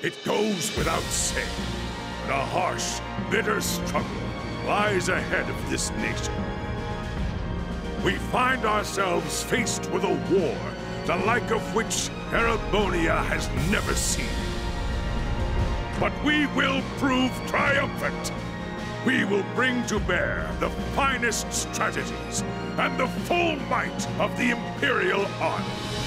It goes without saying, but a harsh, bitter struggle lies ahead of this nation. We find ourselves faced with a war, the like of which Erebonia has never seen. But we will prove triumphant. We will bring to bear the finest strategies and the full might of the Imperial Army.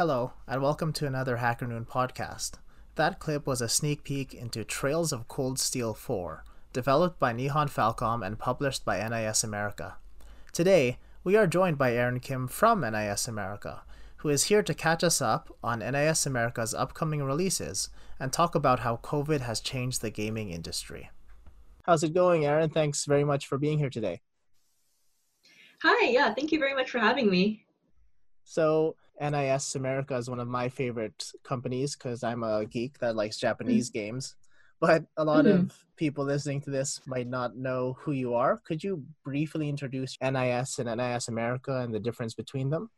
Hello, and welcome to another HackerNoon podcast. That clip was a sneak peek into Trails of Cold Steel 4, developed by Nihon Falcom and published by NIS America. Today, we are joined by Aaron Kim from NIS America, who is here to catch us up on NIS America's upcoming releases and talk about how COVID has changed the gaming industry. How's it going, Aaron? Thanks very much for being here today. Hi, yeah, thank you very much for having me. So, NIS America is one of my favorite companies because I'm a geek that likes Japanese mm. games. But a lot mm-hmm. of people listening to this might not know who you are. Could you briefly introduce NIS and NIS America and the difference between them?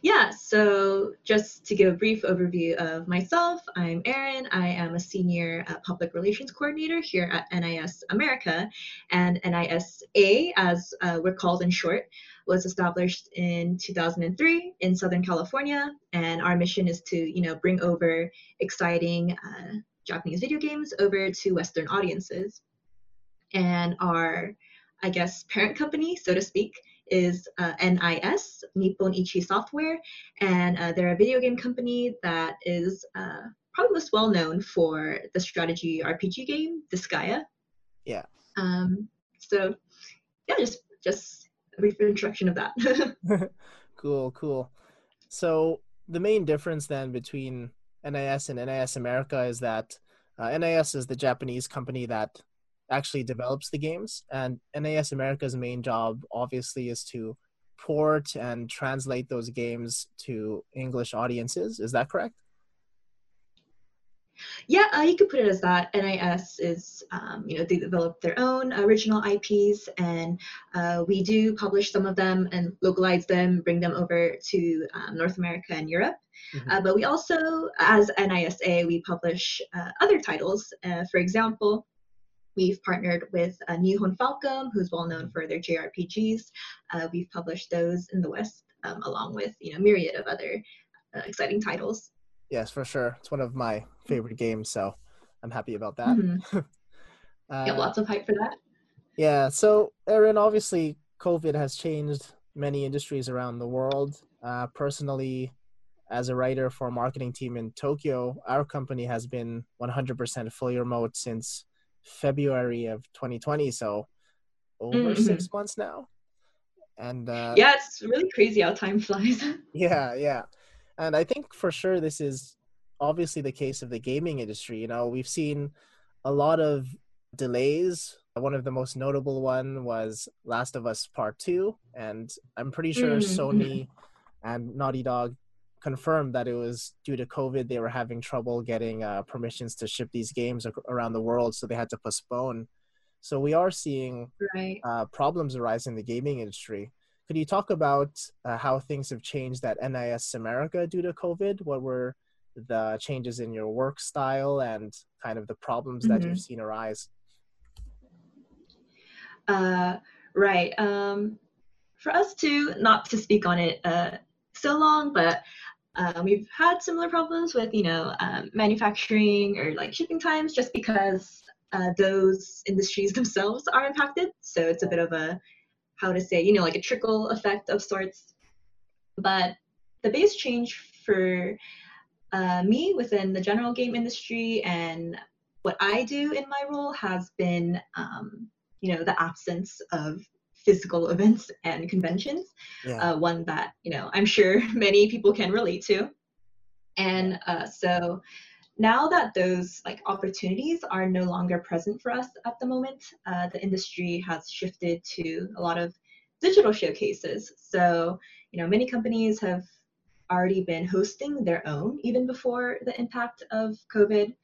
Yeah, so just to give a brief overview of myself, I'm Aaron. I am a senior uh, public relations coordinator here at NIS America, and NISA, as uh, we're called in short, was established in 2003 in Southern California, and our mission is to, you know, bring over exciting uh, Japanese video games over to Western audiences. And our, I guess, parent company, so to speak, is uh, NIS, Nippon Ichi Software, and uh, they're a video game company that is uh, probably most well known for the strategy RPG game Disgaea. Yeah. Um, so, yeah, just just brief introduction of that. cool, cool. So the main difference then between NIS and NIS America is that uh, NIS is the Japanese company that actually develops the games. And NIS America's main job, obviously, is to port and translate those games to English audiences. Is that correct? Yeah, uh, you could put it as that. NIS is, um, you know, they develop their own original IPs, and uh, we do publish some of them and localize them, bring them over to um, North America and Europe. Mm-hmm. Uh, but we also, as NISA, we publish uh, other titles. Uh, for example, We've partnered with uh, Nihon Falcom, who's well known for their JRPGs. Uh, we've published those in the West, um, along with you know myriad of other exciting titles. Yes, for sure. It's one of my favorite games, so I'm happy about that. Mm-hmm. uh, yeah, lots of hype for that. Yeah. So, Aaron, obviously, COVID has changed many industries around the world. Uh, personally, as a writer for a marketing team in Tokyo, our company has been 100% fully remote since February of 2020, so over mm-hmm. six months now. And uh, yeah, it's really crazy how time flies. yeah, yeah, and I think for sure this is obviously the case of the gaming industry. You know, we've seen a lot of delays. One of the most notable one was Last of Us Part Two, and I'm pretty sure mm-hmm. Sony and Naughty Dog confirmed that it was due to COVID. They were having trouble getting uh, permissions to ship these games around the world, so they had to postpone. So we are seeing right. uh, problems arise in the gaming industry. Could you talk about uh, how things have changed at NIS America due to COVID? What were the changes in your work style and kind of the problems mm-hmm. that you've seen arise? Uh, right. Um, for us too, not to speak on it uh, so long, but um, we've had similar problems with, you know, um, manufacturing or like shipping times just because uh, those industries themselves are impacted. So it's a bit of a, how to say, you know, like a trickle effect of sorts. But the biggest change for uh, me within the general game industry and what I do in my role has been, um, you know, the absence of physical events and conventions. Yeah. Uh, one that you know I'm sure many people can relate to. And uh, so now that those like opportunities are no longer present for us at the moment, uh, the industry has shifted to a lot of digital showcases. So you know many companies have already been hosting their own even before the impact of COVID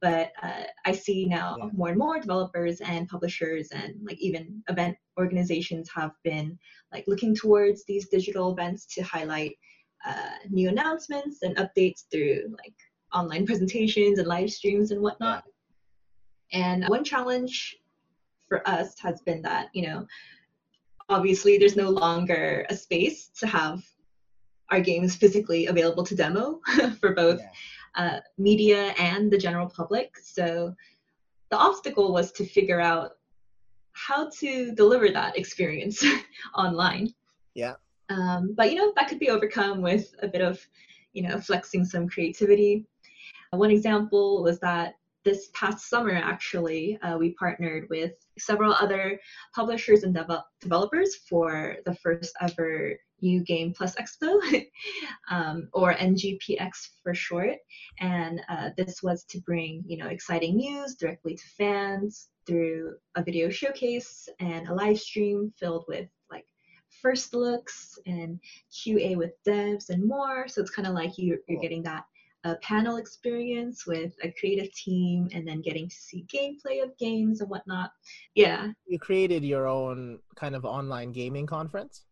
but uh, I see now yeah. more and more developers and publishers and like even event organizations have been like looking towards these digital events to highlight uh, new announcements and updates through like online presentations and live streams and whatnot. Yeah. And one challenge for us has been that, you know, obviously there's no longer a space to have our games physically available to demo for both yeah. uh, media and the general public. So the obstacle was to figure out how to deliver that experience online. Yeah. Um, but you know that could be overcome with a bit of, you know, flexing some creativity. One example was that this past summer, actually, uh, we partnered with several other publishers and dev- developers for the first ever New Game Plus Expo, um, or NGPX for short. And uh, this was to bring, you know, exciting news directly to fans through a video showcase and a live stream filled with like first looks and QA with devs and more. So it's kind of like you, you're getting that a panel experience with a creative team and then getting to see gameplay of games and whatnot. Yeah. You created your own kind of online gaming conference?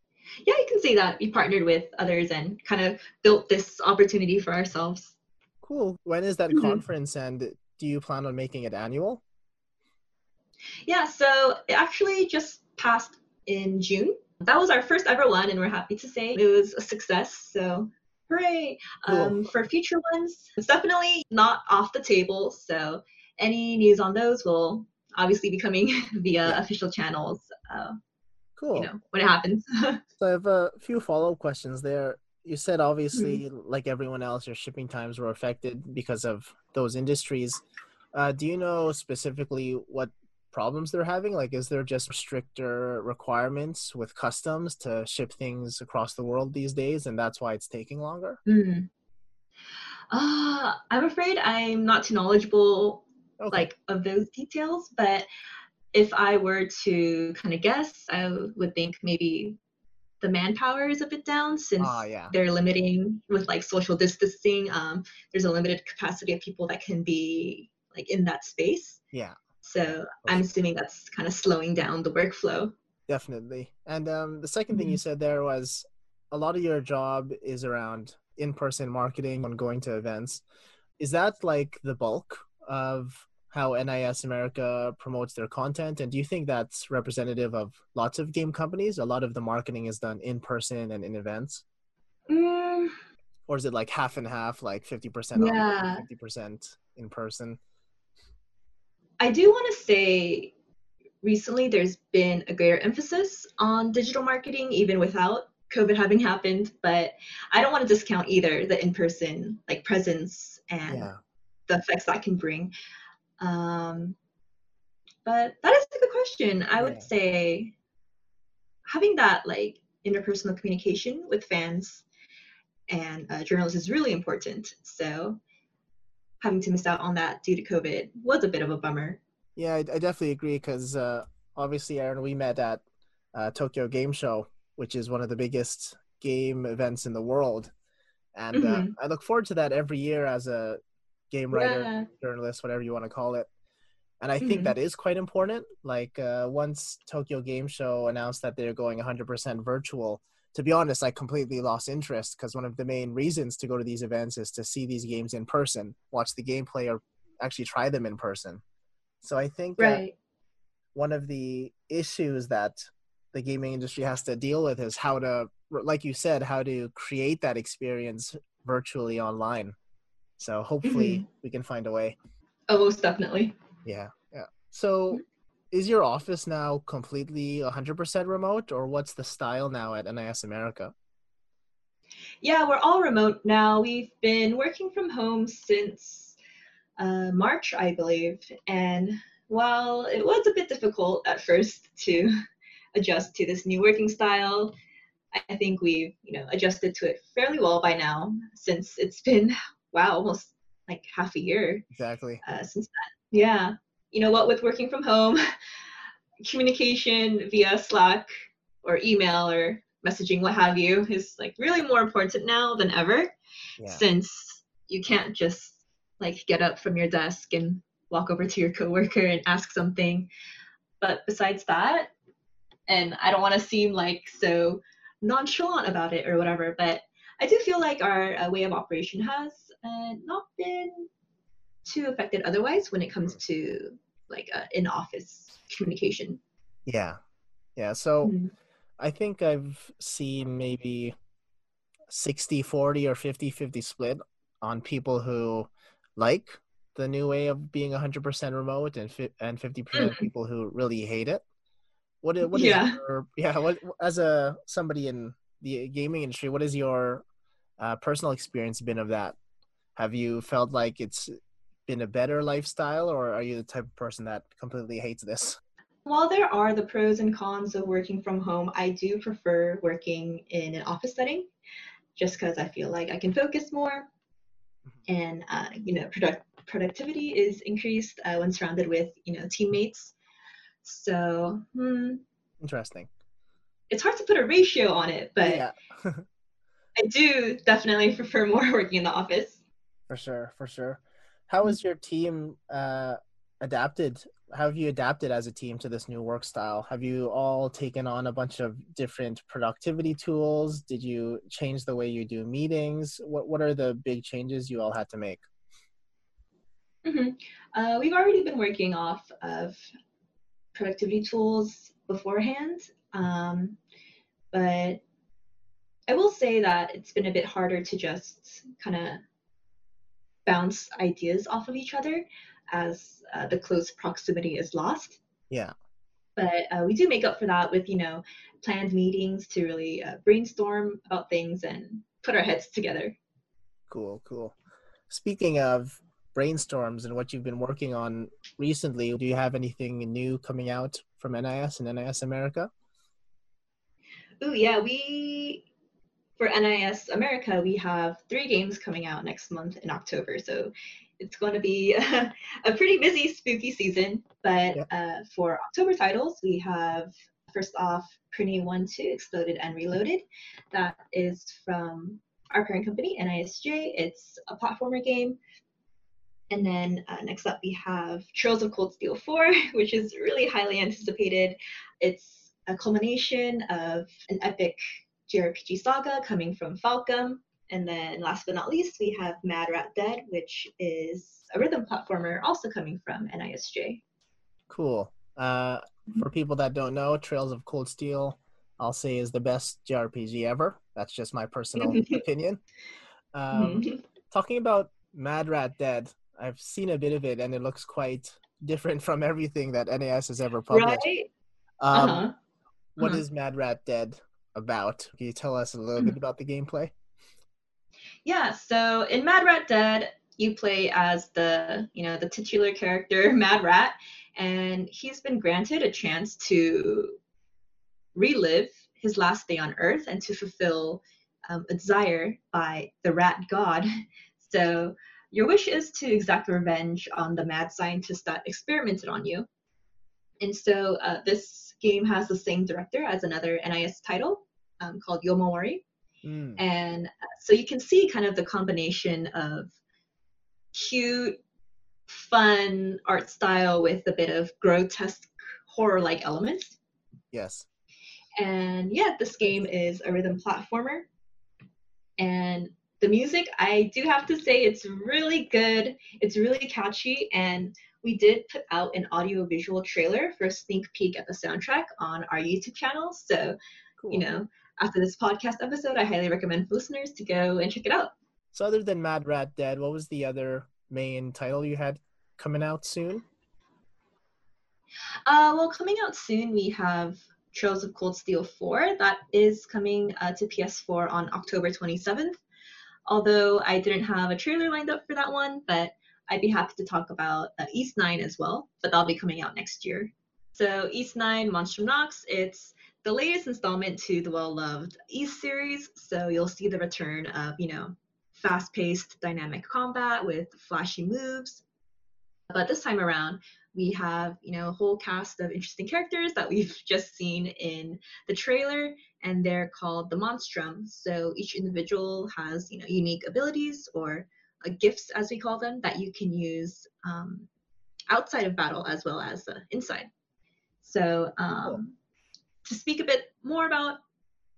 Yeah, you can say that. We partnered with others and kind of built this opportunity for ourselves. Cool. When is that mm-hmm. conference and do you plan on making it annual? Yeah, so it actually just passed in June. That was our first ever one, and we're happy to say it was a success. So Hooray! Um, For future ones, it's definitely not off the table. So any news on those will obviously be coming via yeah. official channels. Uh, cool. You know when it happens. so I have a few follow-up questions there. You said obviously, mm-hmm. like everyone else, your shipping times were affected because of those industries. Uh, do you know specifically what problems they're having? Like, is there just stricter requirements with customs to ship things across the world these days, and that's why it's taking longer? Mm. Uh, I'm afraid I'm not too knowledgeable, okay. like of those details. But if I were to kind of guess, I would think maybe the manpower is a bit down since uh, yeah. they're limiting with like social distancing. Um, there's a limited capacity of people that can be like in that space. Yeah. So I'm assuming that's kind of slowing down the workflow. Definitely. And um, the 2nd mm-hmm. thing you mm-hmm. said there was a lot of your job is around in-person marketing and going to events. Is that like the bulk of how NIS America promotes their content? And do you think that's representative of lots of game companies? A lot of the marketing is done in person and in events? Mm. Or is it like half and half, like 50% yeah. 50% in person? I do want to say recently there's been a greater emphasis on digital marketing, even without COVID having happened. But I don't want to discount either the in person like presence and yeah. the effects that can bring. Um, but that is a good question. I would yeah. say having that like interpersonal communication with fans and uh, journalists is really important. So having to miss out on that due to COVID was a bit of a bummer. Yeah, I, I definitely agree because uh, obviously, Aaron, we met at uh, Tokyo Game Show, which is one of the biggest game events in the world, and uh, mm-hmm. uh, I look forward to that every year as a game writer, yeah. journalist, whatever you want to call it. And I mm-hmm. think that is quite important. Like uh, once Tokyo Game Show announced that they're going 100% virtual, to be honest, I completely lost interest because one of the main reasons to go to these events is to see these games in person, watch the gameplay, or actually try them in person. So I think right. one of the issues that the gaming industry has to deal with is how to, like you said, how to create that experience virtually online. So hopefully mm-hmm. we can find a way. Oh, most definitely. Yeah, yeah. So is your office now completely 100% remote or what's the style now at NIS America? Yeah, we're all remote now. We've been working from home since uh, March, I believe. And while it was a bit difficult at first to adjust to this new working style, I think we've you know adjusted to it fairly well by now since it's been wow almost like half a year exactly uh, since that. Yeah, you know what, with working from home, communication via Slack or email or messaging, what have you, is like really more important now than ever yeah. since you can't just like get up from your desk and walk over to your coworker and ask something. But besides that, and I don't want to seem like so nonchalant about it or whatever, but I do feel like our uh, way of operation has uh, not been too affected otherwise when it comes to like uh, in office communication. Yeah. Yeah. So Mhm. I think I've seen maybe 60 40 or 50 50 split on people who like the new way of being 100% remote and fi- and 50% of Mm. people who really hate it. What is, what is Yeah. your yeah, what as a somebody in the gaming industry, what is your uh, personal experience been of that? Have you felt like it's been a better lifestyle or are you the type of person that completely hates this? While there are the pros and cons of working from home, I do prefer working in an office setting just because I feel like I can focus more and, uh, you know, product productivity is increased uh, when surrounded with, you know, teammates. So hmm, Interesting. it's hard to put a ratio on it, but yeah. I do definitely prefer more working in the office. For sure, for sure. How has your team uh, adapted? How have you adapted as a team to this new work style? Have you all taken on a bunch of different productivity tools? Did you change the way you do meetings? What What are the big changes you all had to make? hmm Uh, we've already been working off of productivity tools beforehand, um, but I will say that it's been a bit harder to just kind of bounce ideas off of each other as uh, the close proximity is lost. Yeah, But uh, we do make up for that with, you know, planned meetings to really uh, brainstorm about things and put our heads together. cool, cool. Speaking of brainstorms and what you've been working on recently, do you have anything new coming out from NIS and NIS America? Oh, yeah, we for NIS America, we have three games coming out next month in October. So it's going to be a pretty busy, spooky season. But uh, for October titles, we have first off Prinny 1 2 Exploded and Reloaded. That is from our parent company, NISJ. It's a platformer game. And then uh, next up, we have Trails of Cold Steel 4, which is really highly anticipated. It's a culmination of an epic JRPG saga coming from Falcom. And then last but not least, we have Mad Rat Dead, which is a rhythm platformer also coming from NISJ. Cool. Uh, for people that don't know, Trails of Cold Steel, I'll say is the best JRPG ever. That's just my personal opinion. Um, talking about Mad Rat Dead, I've seen a bit of it, and it looks quite different from everything that NIS has ever published. right? Um, uh-huh. what uh-huh. is Mad Rat Dead about? Can you tell us a little bit about the gameplay? Yeah, so in Mad Rat Dead, you play as the, you know, the titular character Mad Rat, and he's been granted a chance to relive his last day on Earth and to fulfill um, a desire by the rat god. So your wish is to exact revenge on the mad scientist that experimented on you. And so uh, this game has the same director as another NIS title um, called Yomawari. Mm, And uh, so you can see kind of the combination of cute, fun art style with a bit of grotesque horror like elements. yes. And yeah, this game is a rhythm platformer. And the music, I do have to say, it's really good. It's really catchy. And we did put out an audio visual trailer for a sneak peek at the soundtrack on our YouTube channel. So, Cool. you know, after this podcast episode, I highly recommend listeners to go and check it out. So, other than Mad Rat Dead, what was the other main title you had coming out soon? Uh, well, coming out soon, we have Trails of Cold Steel 4. That is coming uh, to PS4 on October 27th. Although I didn't have a trailer lined up for that one, but I'd be happy to talk about uh, Ys 9 as well, but that'll be coming out next year. So, Ys 9 Monstrum Nox, it's the latest installment to the well loved Ys series. So, you'll see the return of, you know, fast paced dynamic combat with flashy moves. But this time around, we have you know a whole cast of interesting characters that we've just seen in the trailer and they're called the monstrum so each individual has you know unique abilities or uh, gifts as we call them that you can use um, outside of battle as well as uh, inside so um, to speak a bit more about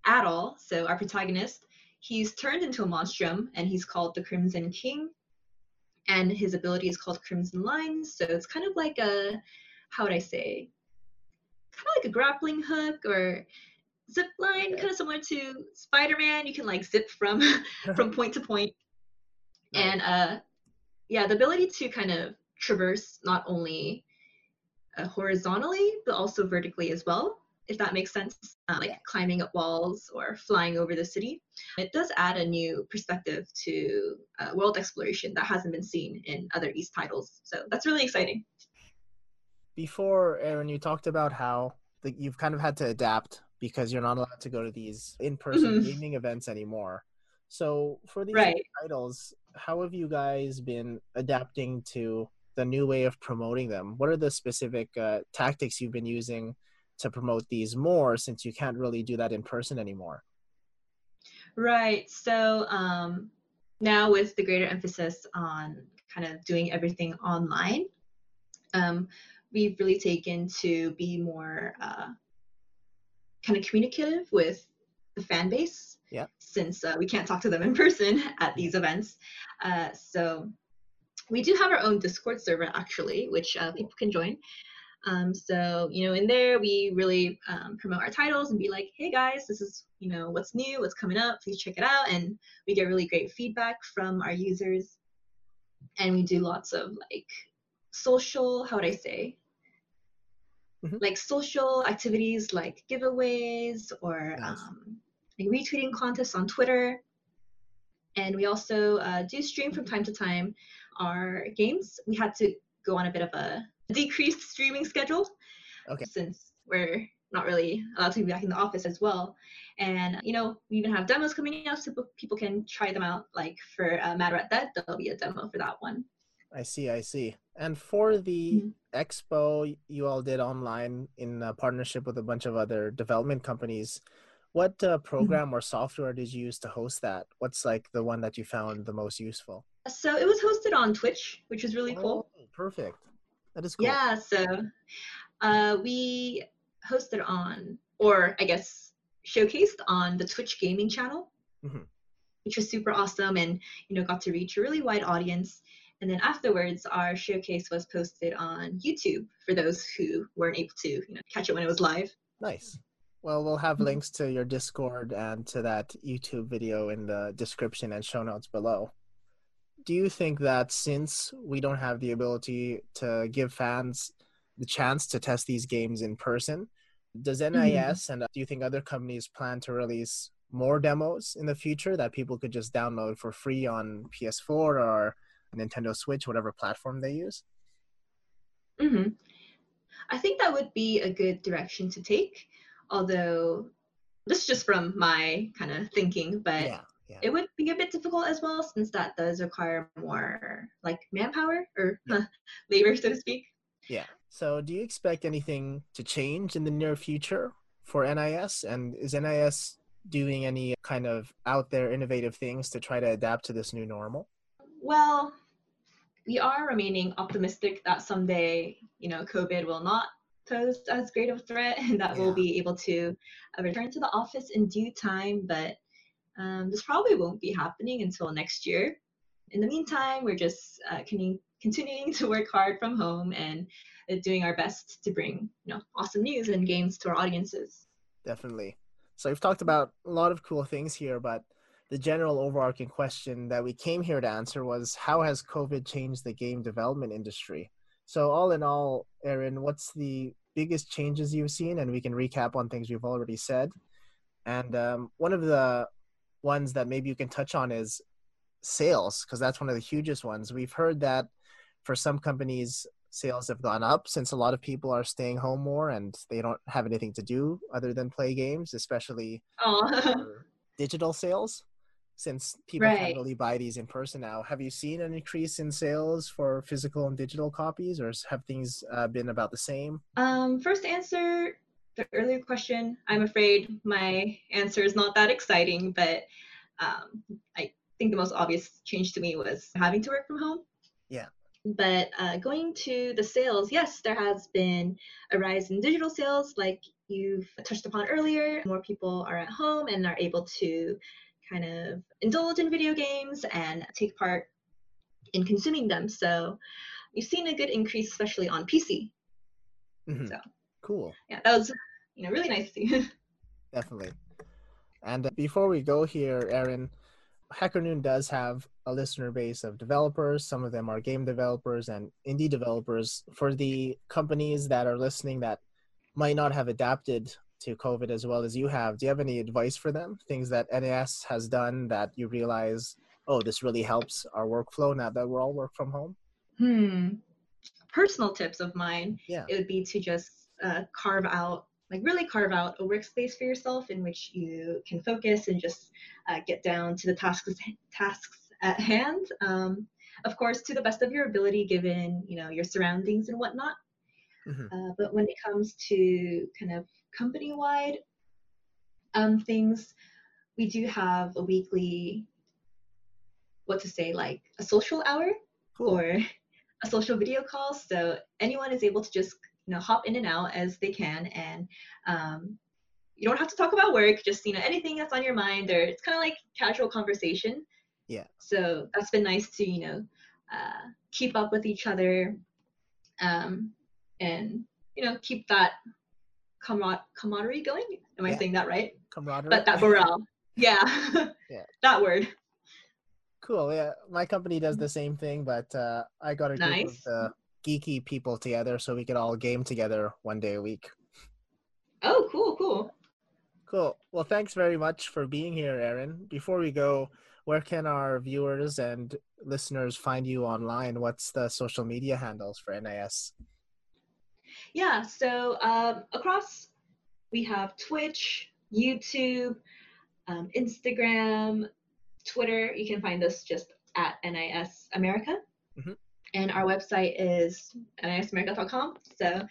adol so our protagonist he's turned into a monstrum and he's called the Crimson King. And his ability is called Crimson Lines. So it's kind of like a, how would I say, kind of like a grappling hook or zip line, kind of similar to Spider Man. You can like zip from from point to point. And uh, yeah, the ability to kind of traverse not only uh, horizontally but also vertically as well if that makes sense, uh, like climbing up walls or flying over the city. It does add a new perspective to uh, world exploration that hasn't been seen in other Ys titles. So that's really exciting. Before, Aaron, you talked about how the, you've kind of had to adapt because you're not allowed to go to these in-person mm-hmm. gaming events anymore. So for these right. titles, how have you guys been adapting to the new way of promoting them? What are the specific uh, tactics you've been using to promote these more since you can't really do that in person anymore? Right. So um, now with the greater emphasis on kind of doing everything online, um, we've really taken to be more uh, kind of communicative with the fan base. Yeah. Since uh, we can't talk to them in person at these events, uh, so we do have our own Discord server actually, which uh, people can join. Um, so, you know, in there, we really um, promote our titles and be like, hey guys, this is, you know, what's new, what's coming up, please check it out. And we get really great feedback from our users. And we do lots of like social, how would I say? Mm-hmm. Like social activities like giveaways or nice. um, like retweeting contests on Twitter. And we also uh, do stream from time to time our games. We had to go on a bit of a decreased streaming schedule. Okay. Since we're not really allowed to be back in the office as well. And, you know, we even have demos coming out so people can try them out. Like for uh, Mad Rat Dead, there'll be a demo for that one. I see, I see. And for the mm-hmm. expo you all did online in partnership with a bunch of other development companies, what uh, mm-hmm. program or software did you use to host that? What's like the one that you found the most useful? So it was hosted on Twitch, which was really cool. Oh, perfect. That is cool. Yeah, so uh, we hosted on, or I guess showcased on the Twitch gaming channel, mm-hmm. which was super awesome and, you know, got to reach a really wide audience. And then afterwards, our showcase was posted on YouTube for those who weren't able to, you know, catch it when it was live. Nice. Well, we'll have mm-hmm. links to your Discord and to that YouTube video in the description and show notes below do you think that since we don't have the ability to give fans the chance to test these games in person, does NIS mm-hmm. and uh, do you think other companies plan to release more demos in the future that people could just download for free on PS4 or Nintendo Switch, whatever platform they use? Mm-hmm. I think that would be a good direction to take. Although, this is just from my kind of thinking, but yeah yeah. it would be a bit difficult as well since that does require more like manpower or yeah. labor so to speak yeah so do you expect anything to change in the near future for nis and is nis doing any kind of out there innovative things to try to adapt to this new normal well we are remaining optimistic that someday you know covid will not pose as great of a threat and that yeah. we'll be able to uh, return to the office in due time but um, this probably won't be happening until next year. In the meantime, we're just uh, continuing to work hard from home and uh, doing our best to bring you know awesome news and games to our audiences. Definitely. So we've talked about a lot of cool things here, but the general overarching question that we came here to answer was how has COVID changed the game development industry? So all in all, Aaron, what's the biggest changes you've seen? And we can recap on things we've already said. And um, one of the ones that maybe you can touch on is sales because that's one of the hugest ones. We've heard that for some companies sales have gone up since a lot of people are staying home more and they don't have anything to do other than play games, especially digital sales since people right. can't really buy these in person now. Have you seen an increase in sales for physical and digital copies, or have things uh, been about the same? Um, first answer the earlier question, I'm afraid my answer is not that exciting, but um, I think the most obvious change to me was having to work from home. Yeah. But uh, going to the sales, yes, there has been a rise in digital sales, like you've touched upon earlier. More people are at home and are able to kind of indulge in video games and take part in consuming them. So we've seen a good increase, especially on PC. Mhm. So. Cool. Yeah, that was you know really nice to see. Definitely. And uh, before we go here, Aaron, Hacker Noon does have a listener base of developers. Some of them are game developers and indie developers. For the companies that are listening that might not have adapted to COVID as well as you have, do you have any advice for them? Things that NIS has done that you realize, oh, this really helps our workflow now that we're all work from home? hmm. Personal tips of mine, Yeah. it would be to just uh, carve out, like really carve out a workspace for yourself in which you can focus and just uh, get down to the tasks tasks at hand. Um, of course, to the best of your ability, given you know your surroundings and whatnot. Mhm. Uh, but when it comes to kind of company-wide um, things, we do have a weekly, what to say, like a social hour Cool. or a social video call. So anyone is able to just you know hop in and out as they can, and um, you don't have to talk about work. Just you know anything that's on your mind, or it's kind of like casual conversation. Yeah. So that's been nice to you know uh, keep up with each other, um, and you know keep that camar- camaraderie going. Am I Yeah. saying that right? Camaraderie. But that morale. Yeah. Yeah. that word. Cool. Yeah, my company does the same thing, but uh, I got a group Nice. of the geeky people together so we could all game together one day a week. Oh, cool, cool. Cool. Well, thanks very much for being here, Aaron. Before we go, where can our viewers and listeners find you online? What's the social media handles for NIS? Yeah, so um, across we have Twitch, YouTube, um, Instagram, Twitter. You can find us just at NIS America. Mhm. And our website is nisamerica.com. So,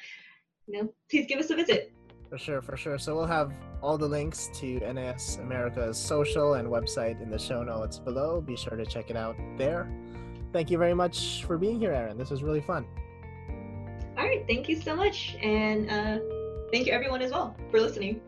you know, please give us a visit. For sure, for sure. So we'll have all the links to NIS America's social and website in the show notes below. Be sure to check it out there. Thank you very much for being here, Aaron. This was really fun. All right, thank you so much. And uh, thank you, everyone, as well, for listening.